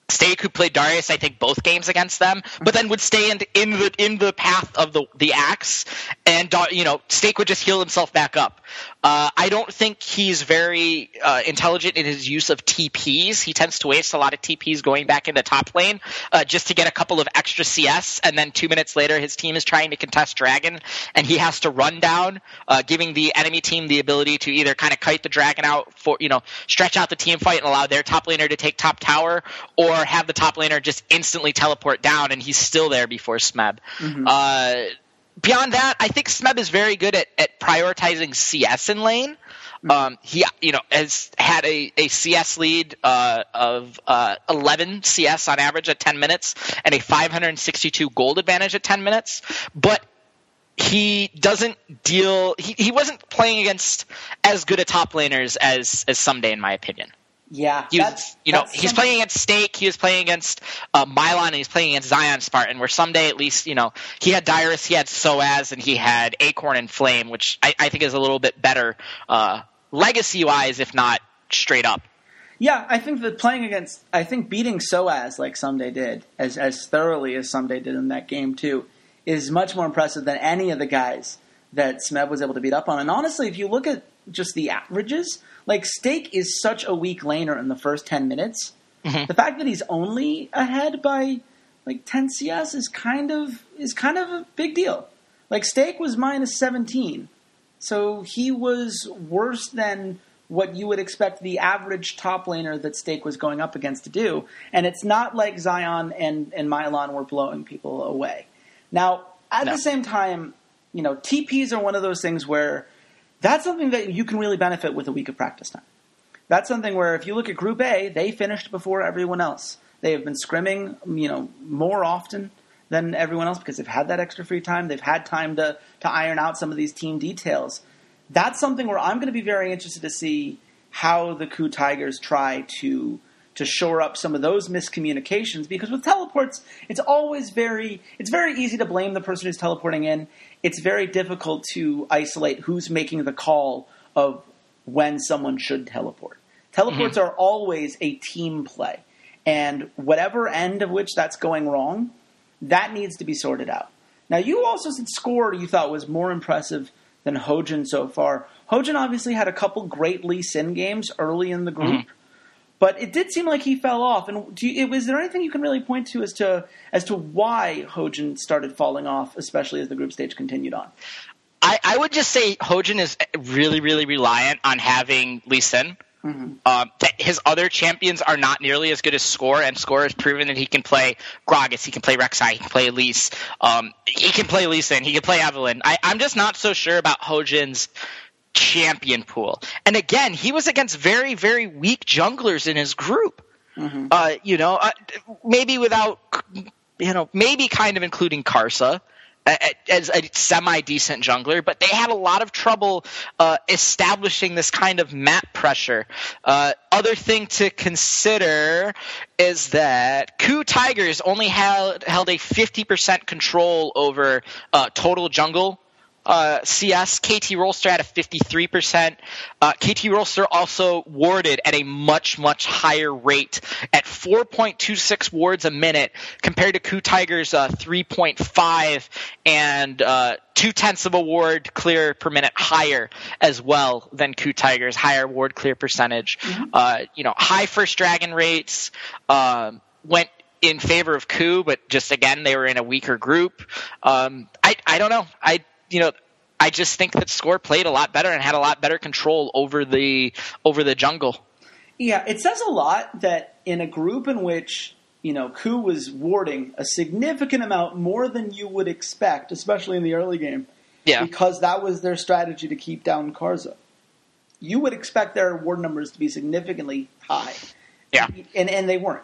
Steak, who played Darius, I think both games against them, but then would stand in the in the path of the the axe, and you know Steak would just heal himself back up. Uh, I don't think he's very uh, intelligent in his use of TPs. He tends to waste a lot of TPs going back into top lane uh, just to get a couple of extra CS, and then two minutes later, his team is trying to contest Dragon, and he has to run down, uh, giving the enemy team the ability to either kind of kite the Dragon out for you know stretch out the team fight and allow their top laner to take top tower, or have the top laner just instantly teleport down, and he's still there before Smeb. Mm-hmm uh, beyond that, I think Smeb is very good at, at prioritizing CS in lane. Mm-hmm. Um, he, you know, has had a, a CS lead uh, of uh, 11 CS on average at 10 minutes and a 562 gold advantage at 10 minutes. But he doesn't deal. He, he wasn't playing against as good a top laners as as Ssumday, in my opinion. Yeah, he was, you know, he's playing against Steak, he was playing against uh, Mylon, and he's playing against Zion Spartan. Where Ssumday, at least, you know, he had Dyrus, he had Soaz, and he had Acorn and Flame, which I, I think is a little bit better uh, legacy wise, if not straight up. Yeah, I think that playing against, I think beating Soaz like Ssumday did, as as thoroughly as Ssumday did in that game too, is much more impressive than any of the guys that Smeb was able to beat up on. And honestly, if you look at just the averages like Steak is such a weak laner in the first ten minutes. Mm-hmm. The fact that he's only ahead by like ten CS is kind of is kind of a big deal. Like Steak was minus seventeen, so he was worse than what you would expect the average top laner that Steak was going up against to do. And it's not like Zion and, and Mylon were blowing people away. Now, at no. the same time, you know, TPs are one of those things where that's something that you can really benefit with a week of practice time. That's something where if you look at Group A, they finished before everyone else. They have been scrimming, you know, more often than everyone else because they've had that extra free time. They've had time to to iron out some of these team details. That's something where I'm going to be very interested to see how the KOO Tigers try to to shore up some of those miscommunications because with teleports it's always very it's very easy to blame the person who's teleporting in it's very difficult to isolate who's making the call of when someone should teleport. Teleports mm-hmm. are always a team play, and whatever end of which that's going wrong, that needs to be sorted out. Now, you also said Score you thought was more impressive than Hojin so far. Hojin obviously had a couple great Lee Sin games early in the group. Mm-hmm. But it did seem like he fell off. And you, was there anything you can really point to as to as to why Hojin started falling off, especially as the group stage continued on? I, I would just say Hojin is really, really reliant on having Lee Sin. Mm-hmm. Um, his other champions are not nearly as good as Score, and Score has proven that he can play Gragas, he can play Rek'Sai, he can play Elise, um, he can play Lee Sin, he can play Evelynn. I, I'm just not so sure about Hojin's champion pool. And again, he was against very, very weak junglers in his group. Mm-hmm. Uh, you know, uh, maybe without, you know, maybe kind of including Karsa as a semi decent jungler, but they had a lot of trouble uh, establishing this kind of map pressure. Uh, other thing to consider is that KOO Tigers only held held a 50% control over uh, total jungle uh, CS, KT Rolster at a 53%. Uh, KT Rolster also warded at a much, much higher rate at 4.26 wards a minute compared to KOO Tiger's uh, 3.5 and uh, two tenths of a ward clear per minute higher as well than KOO Tiger's higher ward clear percentage. Mm-hmm. Uh, you know, high first dragon rates, um, went in favor of KOO, but just again they were in a weaker group. Um, I I don't know. I you know I just think that Score played a lot better and had a lot better control over the over the jungle. Yeah, it says a lot that in a group in which you know KOO was warding a significant amount more than you would expect, especially in the early game. Yeah, because that was their strategy to keep down Karsa. You would expect their ward numbers to be significantly high. Yeah, and and they weren't.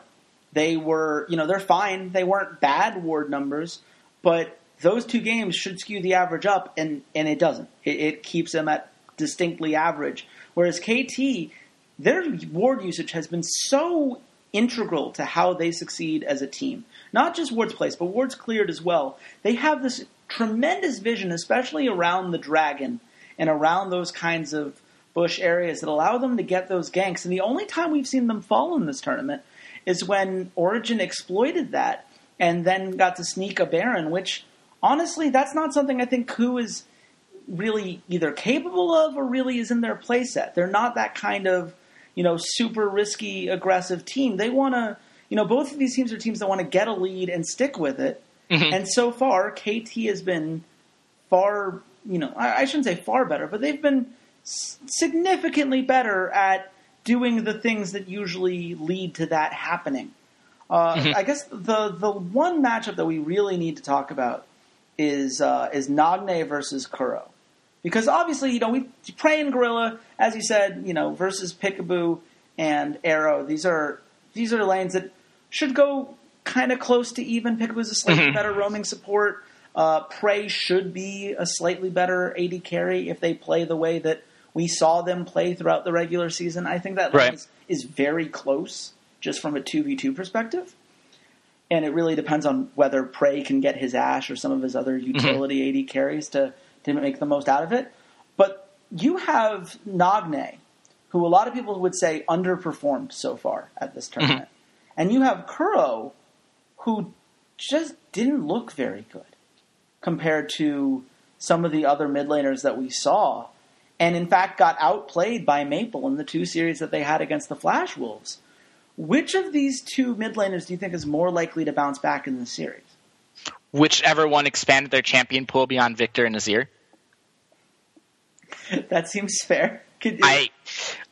They were, you know, they're fine. They weren't bad ward numbers, but those two games should skew the average up, and, and it doesn't. It, it keeps them at distinctly average. Whereas KT, their ward usage has been so integral to how they succeed as a team. Not just wards placed, but wards cleared as well. They have this tremendous vision, especially around the dragon and around those kinds of bush areas that allow them to get those ganks. And the only time we've seen them fall in this tournament is when Origen exploited that and then got to sneak a Baron, which honestly, that's not something I think KOO is really either capable of or really is in their playset. They're not that kind of, you know, super risky, aggressive team. They want to, you know, both of these teams are teams that want to get a lead and stick with it. Mm-hmm. And so far, KT has been far, you know, I, I shouldn't say far better, but they've been s- significantly better at doing the things that usually lead to that happening. Uh, mm-hmm. I guess the the one matchup that we really need to talk about is uh, is Nagne versus Kuro, because obviously you know we PraY and Gorilla, as you said, you know versus Piccaboo and Arrow. These are these are lanes that should go kind of close to even. Piccaboo's a slightly mm-hmm. better roaming support. Uh, PraY should be a slightly better AD carry if they play the way that we saw them play throughout the regular season. I think that right. is, is very close just from a 2v2 perspective. And it really depends on whether PraY can get his Ashe or some of his other mm-hmm. utility mm-hmm. AD carries to, to make the most out of it. But you have Nagne, who a lot of people would say underperformed so far at this mm-hmm. tournament. Mm-hmm. And you have Kuro, who just didn't look very good compared to some of the other mid laners that we saw and in fact got outplayed by Maple in the two series that they had against the Flash Wolves. Which of these two mid laners do you think is more likely to bounce back in the series? Whichever one expanded their champion pool beyond Viktor and Azir. that seems fair. I,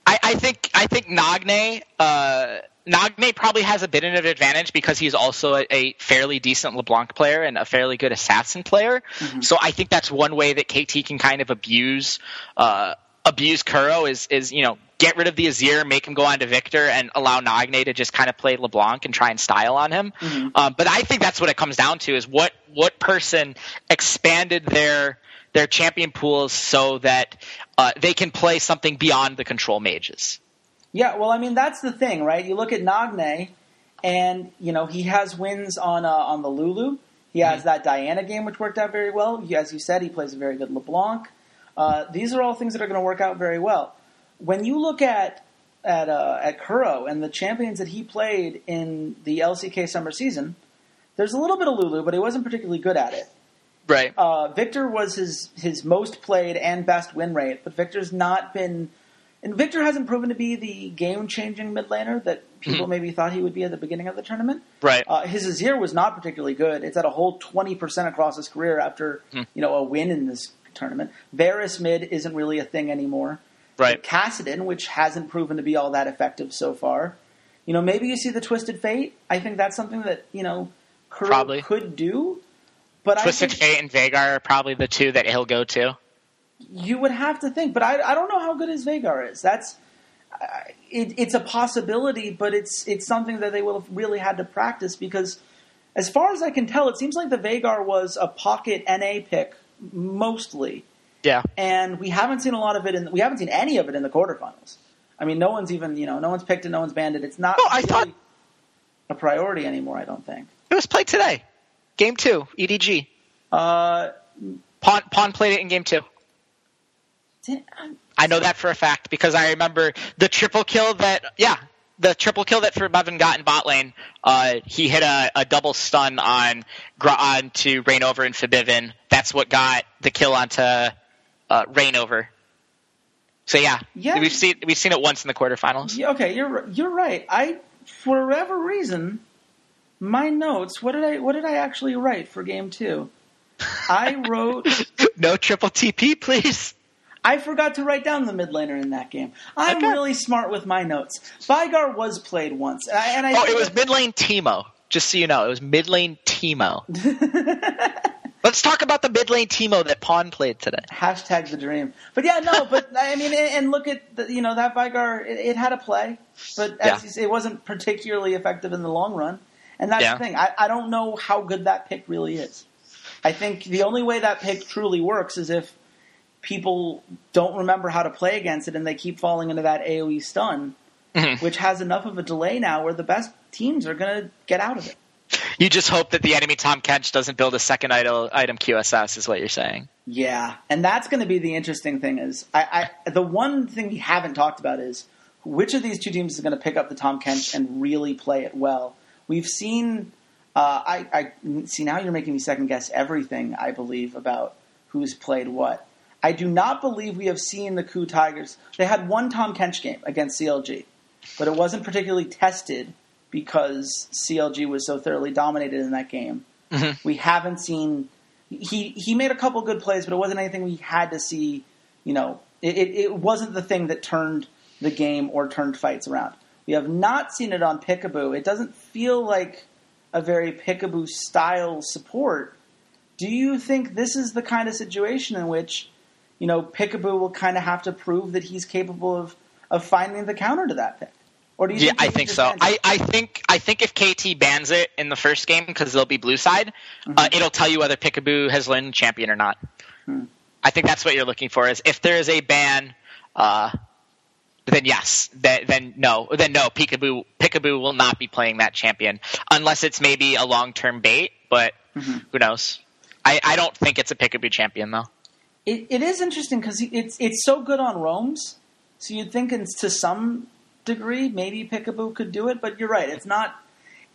I, I think I think Nagne uh, Nagne probably has a bit of an advantage because he's also a, a, fairly decent LeBlanc player and a fairly good assassin player. Mm-hmm. So I think that's one way that KT can kind of abuse uh, abuse Kuro is is you know get rid of the Azir, make him go on to Viktor, and allow Nagne to just kind of play LeBlanc and try and style on him. Mm-hmm. Um, but I think that's what it comes down to: is what what person expanded their their champion pools so that uh, they can play something beyond the control mages. Yeah, well, I mean that's the thing, right? You look at Nagne, and you know he has wins on uh, on the Lulu. He has mm-hmm. that Diana game, which worked out very well. As you said, he plays a very good LeBlanc. Uh, these are all things that are going to work out very well. When you look at at uh, at Kuro and the champions that he played in the LCK summer season, there's a little bit of Lulu, but he wasn't particularly good at it. Right. Uh, Viktor was his his most played and best win rate, but Viktor's not been and Viktor hasn't proven to be the game changing mid laner that people mm-hmm. maybe thought he would be at the beginning of the tournament. Right. Uh, his Azir was not particularly good. It's at a whole 20% across his career after mm. you know a win in this tournament. Varus mid isn't really a thing anymore. Right. Kassadin, which hasn't proven to be all that effective so far. You know, maybe you see the Twisted Fate. I think that's something that, you know, Kuro probably. could do. But Twisted Fate and Veigar are probably the two that he'll go to you would have to think, but I, I don't know how good his Veigar is. That's it, it's a possibility, but it's it's something that they will have really had to practice because, as far as I can tell, it seems like the Veigar was a pocket NA pick mostly. Yeah, and we haven't seen a lot of it in we haven't seen any of it in the quarterfinals. I mean, no one's even you know no one's picked it, no one's banned it. It's not. Oh, I really thought a priority anymore. I don't think it was played today. Game two, EDG. Uh, Pawn, Pawn played it in game two. Did, I know that for a fact because I remember the triple kill that, yeah, the triple kill that for got in bot lane. Uh, he hit a, a double stun on on to Reignover and Febiven. That's what got the kill onto uh, Reignover. So yeah, Yeah. we've seen we've seen it once in the quarterfinals. Yeah, okay, you're you're right. I for whatever reason, my notes. What did I what did I actually write for game two? I wrote. no triple TP, please. I forgot to write down the mid laner in that game. I'm Okay. really smart with my notes. Veigar was played once, and I, and I Oh, it was that- mid lane Teemo. Just so you know, it was mid lane Teemo. Let's talk about the mid lane Teemo that Pawn played today. hashtag the dream. But yeah, no, but I mean, and, look at the, you know that Veigar. It, it had a play, but as Yeah. say, it wasn't particularly effective in the long run. And that's Yeah. the thing. I, I don't know how good that pick really is. I think the only way that pick truly works is if people don't remember how to play against it and they keep falling into that AOE stun, Mhm. which has enough of a delay now where the best teams are going to get out of it. You just hope that the enemy Tahm Kench doesn't build a second idol, item QSS, is what you're saying. Yeah, and that's going to be the interesting thing. Is I, I the one thing we haven't talked about is which of these two teams is going to pick up the Tahm Kench and really play it well. We've seen. Uh, I, I see now. You're making me second guess everything. I believe about who's played what. I do not believe we have seen the KOO Tigers. They had one Tahm Kench game against CLG, but it wasn't particularly tested because CLG was so thoroughly dominated in that game. Mhm. We haven't seen he he made a couple good plays, but it wasn't anything we had to see. You know, it, it, it wasn't the thing that turned the game or turned fights around. We have not seen it on Piccaboo. It doesn't feel like a very Piccaboo style support. Do you think this is the kind of situation in which, you know, Piccaboo will kind of have to prove that he's capable of, of finding the counter to that pick? Or do you Yeah, think I think so. I, I think I think if KT bans it in the first game because they'll be blue side, Mm-hmm. uh, it'll tell you whether Piccaboo has learned champion or not. Hmm. I think that's what you're looking for. Is if there is a ban, uh, then yes, then, then no, then no. Piccaboo Piccaboo will not be playing that champion unless it's maybe a long term bait. But Mm-hmm. who knows? I, I don't think it's a Piccaboo champion though. It, it is interesting because it's it's so good on roams. So you'd think, it's, to some degree, maybe Piccaboo could do it. But you're right; it's not.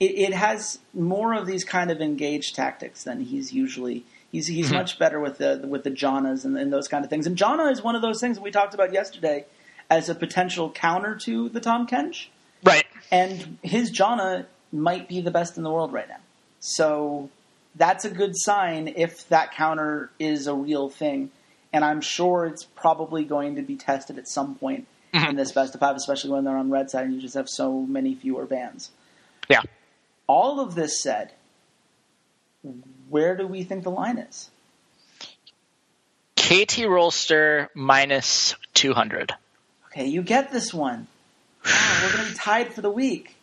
It, it has more of these kind of engaged tactics than he's usually. He's he's hmm. much better with the with the Jannas and, and those kind of things. And Janna is one of those things we talked about yesterday as a potential counter to the Tahm Kench. Right. And his Janna might be the best in the world right now. So that's a good sign if that counter is a real thing. And I'm sure it's probably going to be tested at some point mm-hmm. in this best of five, especially when they're on red side and you just have so many fewer bans. Yeah. All of this said, where do we think the line is? KT Rolster minus two hundred. Okay, you get this one. Wow, we're going to be tied for the week.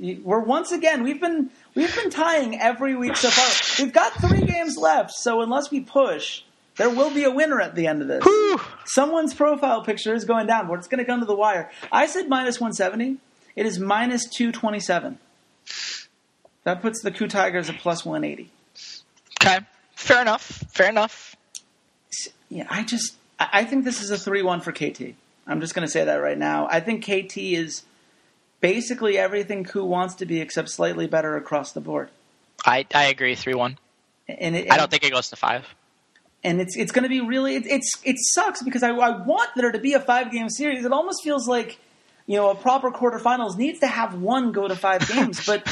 We're once again we've been we've been tying every week so far. We've got three games left, so unless we push, there will be a winner at the end of this. Whew. Someone's profile picture is going down, but it's going to come to the wire. I said minus one seventy. It is minus two twenty seven. That puts the KOO Tigers at plus one eighty. Okay. Fair enough. Fair enough. Yeah, I just I think this is a three one for KT. I'm just going to say that right now. I think KT is basically everything KOO wants to be, except slightly better across the board. I, I agree. Three one. And it, I don't think it goes to five. And it's it's going to be really it, it's it sucks because I, I want there to be a five game series. It almost feels like you know a proper quarterfinals needs to have one go to five games, but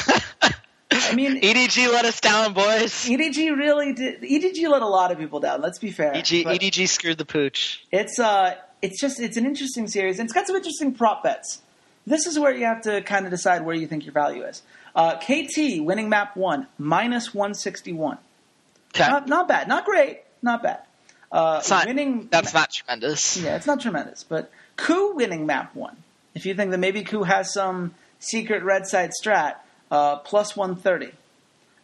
I mean. EDG let us down, boys. EDG really did. EDG let a lot of people down. Let's be fair. EDG, EDG screwed the pooch. it's uh it's just it's an interesting series and it's got some interesting prop bets this is where you have to kind of decide where you think your value is uh, kt winning map one minus 161 Okay. not, not bad not great not bad uh, not, winning that's not tremendous. yeah it's not tremendous but KOO winning map one if you think that maybe KOO has some secret red side strat uh, plus 130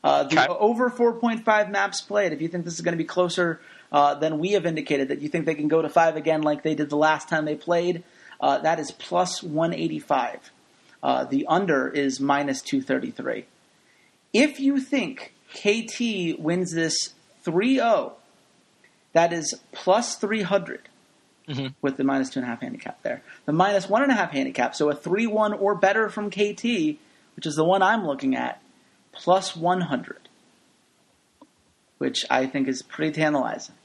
uh, the Okay. over 4.5 maps played, if you think this is going to be closer uh, than we have indicated, that you think they can go to five again like they did the last time they played, uh, that is plus 185. Uh, the under is minus 233. If you think KT wins this 3 0, That is plus 300 Mm-hmm. with the minus two and a half handicap there. The minus one and a half handicap, so a 3 1 or better from KT, which is the one I'm looking at, plus 100, which I think is pretty tantalizing.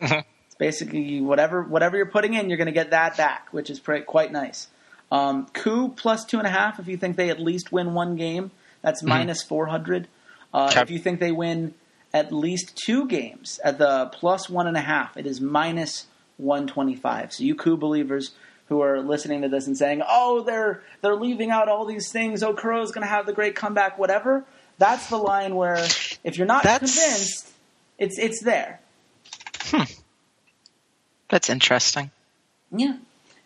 Mhm. It's basically whatever whatever you're putting in, you're going to get that back, which is pretty, quite nice. Um, KOO plus two and a half if you think they at least win one game, that's minus 400. Uh, Okay. If you think they win at least two games at the plus one and a half, it is minus 125. So you KOO believers who are listening to this and saying, "Oh, they're they're leaving out all these things. Oh, Kuro's going to have the great comeback, whatever." That's the line where if you're not That's- convinced, it's it's there. Hmm. That's interesting. Yeah,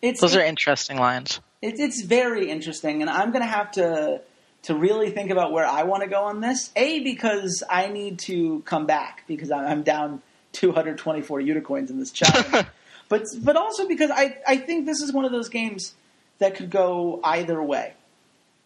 it's Those it- are interesting lines. It's it's very interesting, and I'm going to have to to really think about where I want to go on this. A because I need to come back because I'm down 224 unicorns in this challenge, but but also because I I think this is one of those games that could go either way.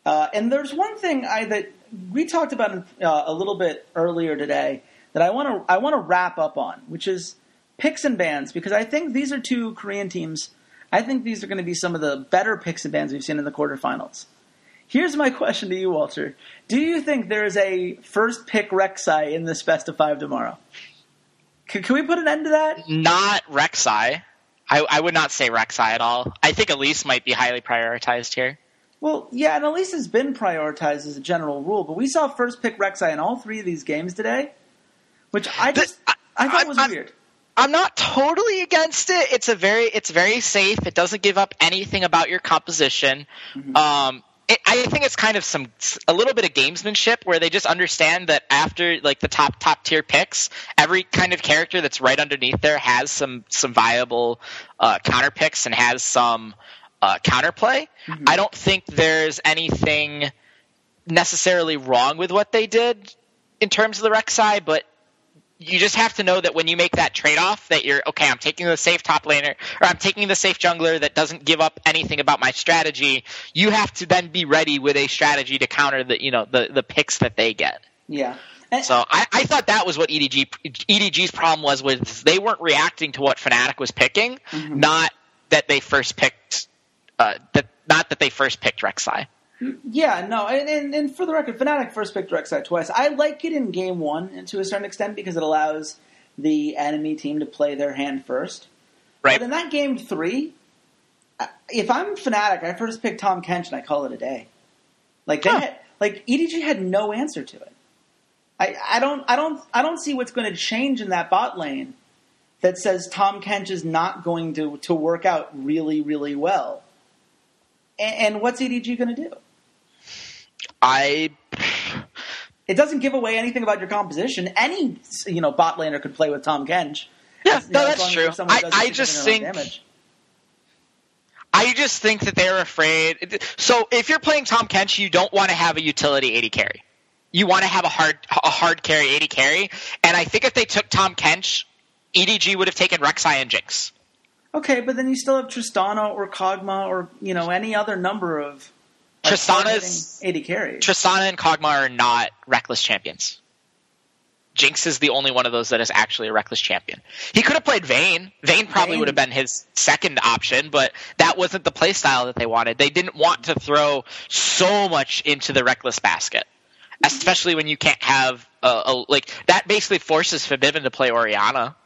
Uh, and there's one thing I that we talked about uh, a little bit earlier today that I want to I want to wrap up on, which is picks and bans because I think these are two Korean teams. I think these are going to be some of the better picks and bans we've seen in the quarterfinals. Here's my question to you, Walter. Do you think there is a first pick Rek'Sai in this best of five tomorrow? Can, can we put an end to that? Not Rek'Sai. I, I would not say Rek'Sai at all. I think Elise might be highly prioritized here. Well, yeah, and Elise has been prioritized as a general rule, but we saw first pick Rek'Sai in all three of these games today, which I just I- I thought I- was I'm- weird. I'm not totally against it. It's a very it's very safe. It doesn't give up anything about your composition. Um, it, I think it's kind of some a little bit of gamesmanship where they just understand that after like the top top tier picks, every kind of character that's right underneath there has some some viable uh, counter picks and has some uh, counterplay. I don't think there's anything necessarily wrong with what they did in terms of the Rek'Sai, but you just have to know that when you make that trade off, that you're okay. I'm taking the safe top laner, or I'm taking the safe jungler that doesn't give up anything about my strategy. You have to then be ready with a strategy to counter the you know the the picks that they get. Yeah. So I, I thought that was what EDG EDG's problem was was they weren't reacting to what Fnatic was picking, not that they first picked uh, that not that they first picked Rek'Sai. Yeah, no, and, and, and for the record, Fnatic first picked Rek'Sai twice. I like it in game one and to a certain extent because it allows the enemy team to play their hand first. Right. But in that game three, if I'm Fnatic, I first pick Tahm Kench and I call it a day. Like they Huh. had, like EDG had no answer to it. I, I don't I don't I don't see what's going to change in that bot lane that says Tahm Kench is not going to to work out really really well. And, and what's EDG going to do? I It doesn't give away anything about your composition. Any you know bot laner could play with Tahm Kench. yeah, You no, know, that's true. I, I just think damage. I just think that they're afraid. So if you're playing Tahm Kench, you don't want to have a utility AD carry. You want to have a hard a hard carry AD carry. And I think if they took Tahm Kench, EDG would have taken Rek'Sai and Jinx. Okay, but then you still have Tristana or Kog'Maw or you know any other number of Tristana's- hard-hitting AD carries. Tristana and Kog'Maw are not Rekkles champions. Jinx is the only one of those that is actually a Rekkles champion. He could have played Vayne. Vayne probably Vayne. would have been his second option, but that wasn't the playstyle that they wanted. They didn't want to throw so much into the Rekkles basket, especially when you can't have a, a like that. Basically forces Febiven to play Orianna,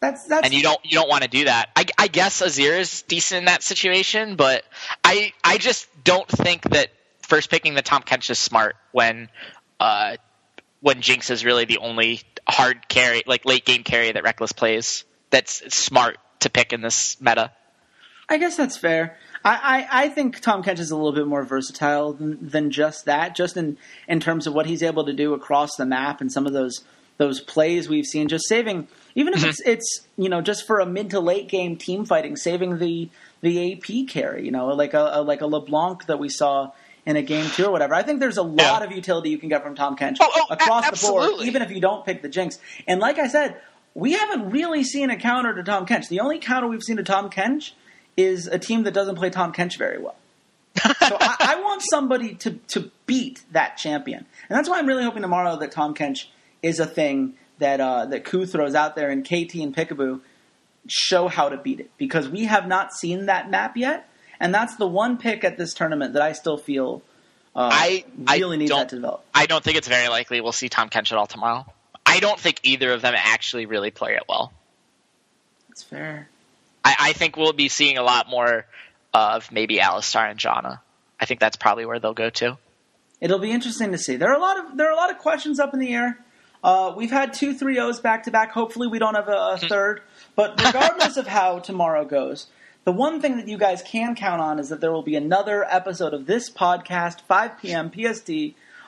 that's that's and you don't you don't want to do that. I, I guess Azir is decent in that situation, but I I just don't think that first picking the Tahm Kench is smart when uh when Jinx is really the only hard carry like late game carry that Rekkles plays. That's smart to pick in this meta. I guess that's fair. I, I, I think Tahm Kench is a little bit more versatile than, than just that, just in, in terms of what he's able to do across the map and some of those those plays we've seen. Just saving, even if mm-hmm. it's it's you know just for a mid to late game team fighting, saving the the AP carry, you know, like a, a like a LeBlanc that we saw in a game two or whatever. I think there's a lot Yeah. of utility you can get from Tahm Kench Oh, oh, a- across the board, even if you don't pick the Jinx. And like I said, we haven't really seen a counter to Tahm Kench. The only counter we've seen to Tahm Kench is a team that doesn't play Tahm Kench very well. so I, I want somebody to, to beat that champion. And that's why I'm really hoping tomorrow that Tahm Kench is a thing that uh, that KOO throws out there and KT and Piccaboo show how to beat it because we have not seen that map yet, and that's the one pick at this tournament that I still feel uh, I really I don't, that to develop. I don't think it's very likely we'll see Tahm Kench at all tomorrow. I don't think either of them actually really play it well. That's fair. I, I think we'll be seeing a lot more of maybe Alistar and Janna. I think that's probably where they'll go to. It'll be interesting to see. There are a lot of there are a lot of questions up in the air. Uh, we've had two three O's back to back. Hopefully, we don't have a, a third. But regardless of how tomorrow goes, the one thing that you guys can count on is that there will be another episode of this podcast, 5 p.m. PST,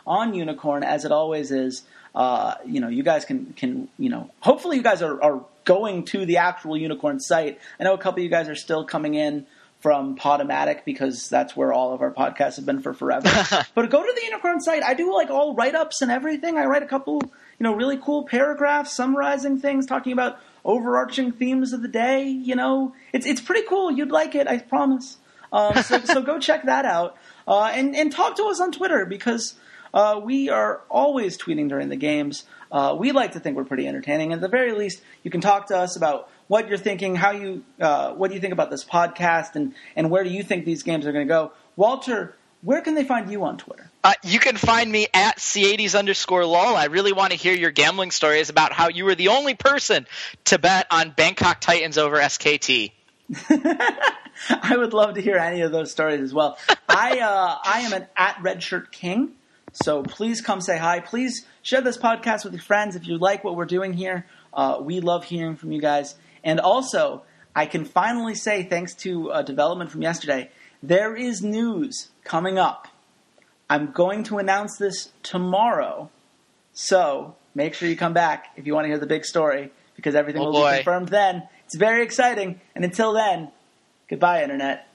on Unikrn, as it always is. Uh, you know, you guys can can you know. Hopefully, you guys are, are going to the actual Unikrn site. I know a couple of you guys are still coming in from Podomatic because that's where all of our podcasts have been for forever. but go to the Unikrn site. I do like all write ups and everything. I write a couple, you know, really cool paragraphs summarizing things, talking about overarching themes of the day. You know, it's it's pretty cool. You'd like it, I promise. Um, so, so go check that out uh, and and talk to us on Twitter because uh, we are always tweeting during the games. Uh, we like to think we're pretty entertaining. At the very least, you can talk to us about what you're thinking, how you, uh, what do you think about this podcast, and and where do you think these games are going to go. Walter, where can they find you on Twitter? Uh, you can find me at C80s underscore lol. I really want to hear your gambling stories about how you were the only person to bet on Bangkok Titans over SKT. I would love to hear any of those stories as well. I uh, I am an at Redshirt King, so please come say hi. Please share this podcast with your friends if you like what we're doing here. Uh, we love hearing from you guys, and also I can finally say thanks to a development from yesterday, there is news coming up. I'm going to announce this tomorrow, so make sure you come back if you want to hear the big story because everything Oh, will boy. be confirmed then. It's very exciting, and until then, goodbye, Internet.